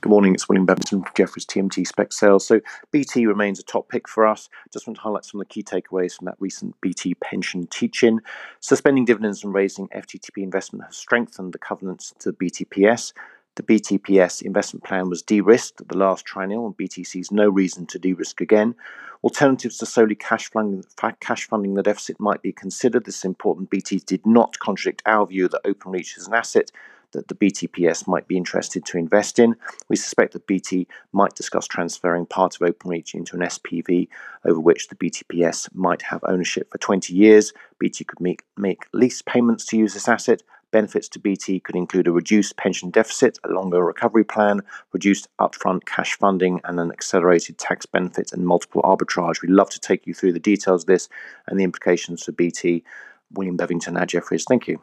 Good morning, it's William Bevington from Jefferies TMT Spec Sales. So BT remains a top pick for us. Just want to highlight some of the key takeaways from that recent BT pension teach-in. Suspending dividends and raising FTTP investment has strengthened the covenants to BTPS. The BTPS investment plan was de-risked at the last triennial, and BT sees no reason to de-risk again. Alternatives to solely cash funding, cash funding the deficit might be considered. This is important. BT did not contradict our view that Openreach is an asset that the BTPS might be interested to invest in. We suspect that BT might discuss transferring part of Openreach into an SPV over which the BTPS might have ownership for 20 years. BT could make, make lease payments to use this asset. Benefits to BT could include a reduced pension deficit, a longer recovery plan, reduced upfront cash funding, and an accelerated tax benefit and multiple arbitrage. We'd love to take you through the details of this and the implications for BT. William Bevington at Jefferies. Thank you.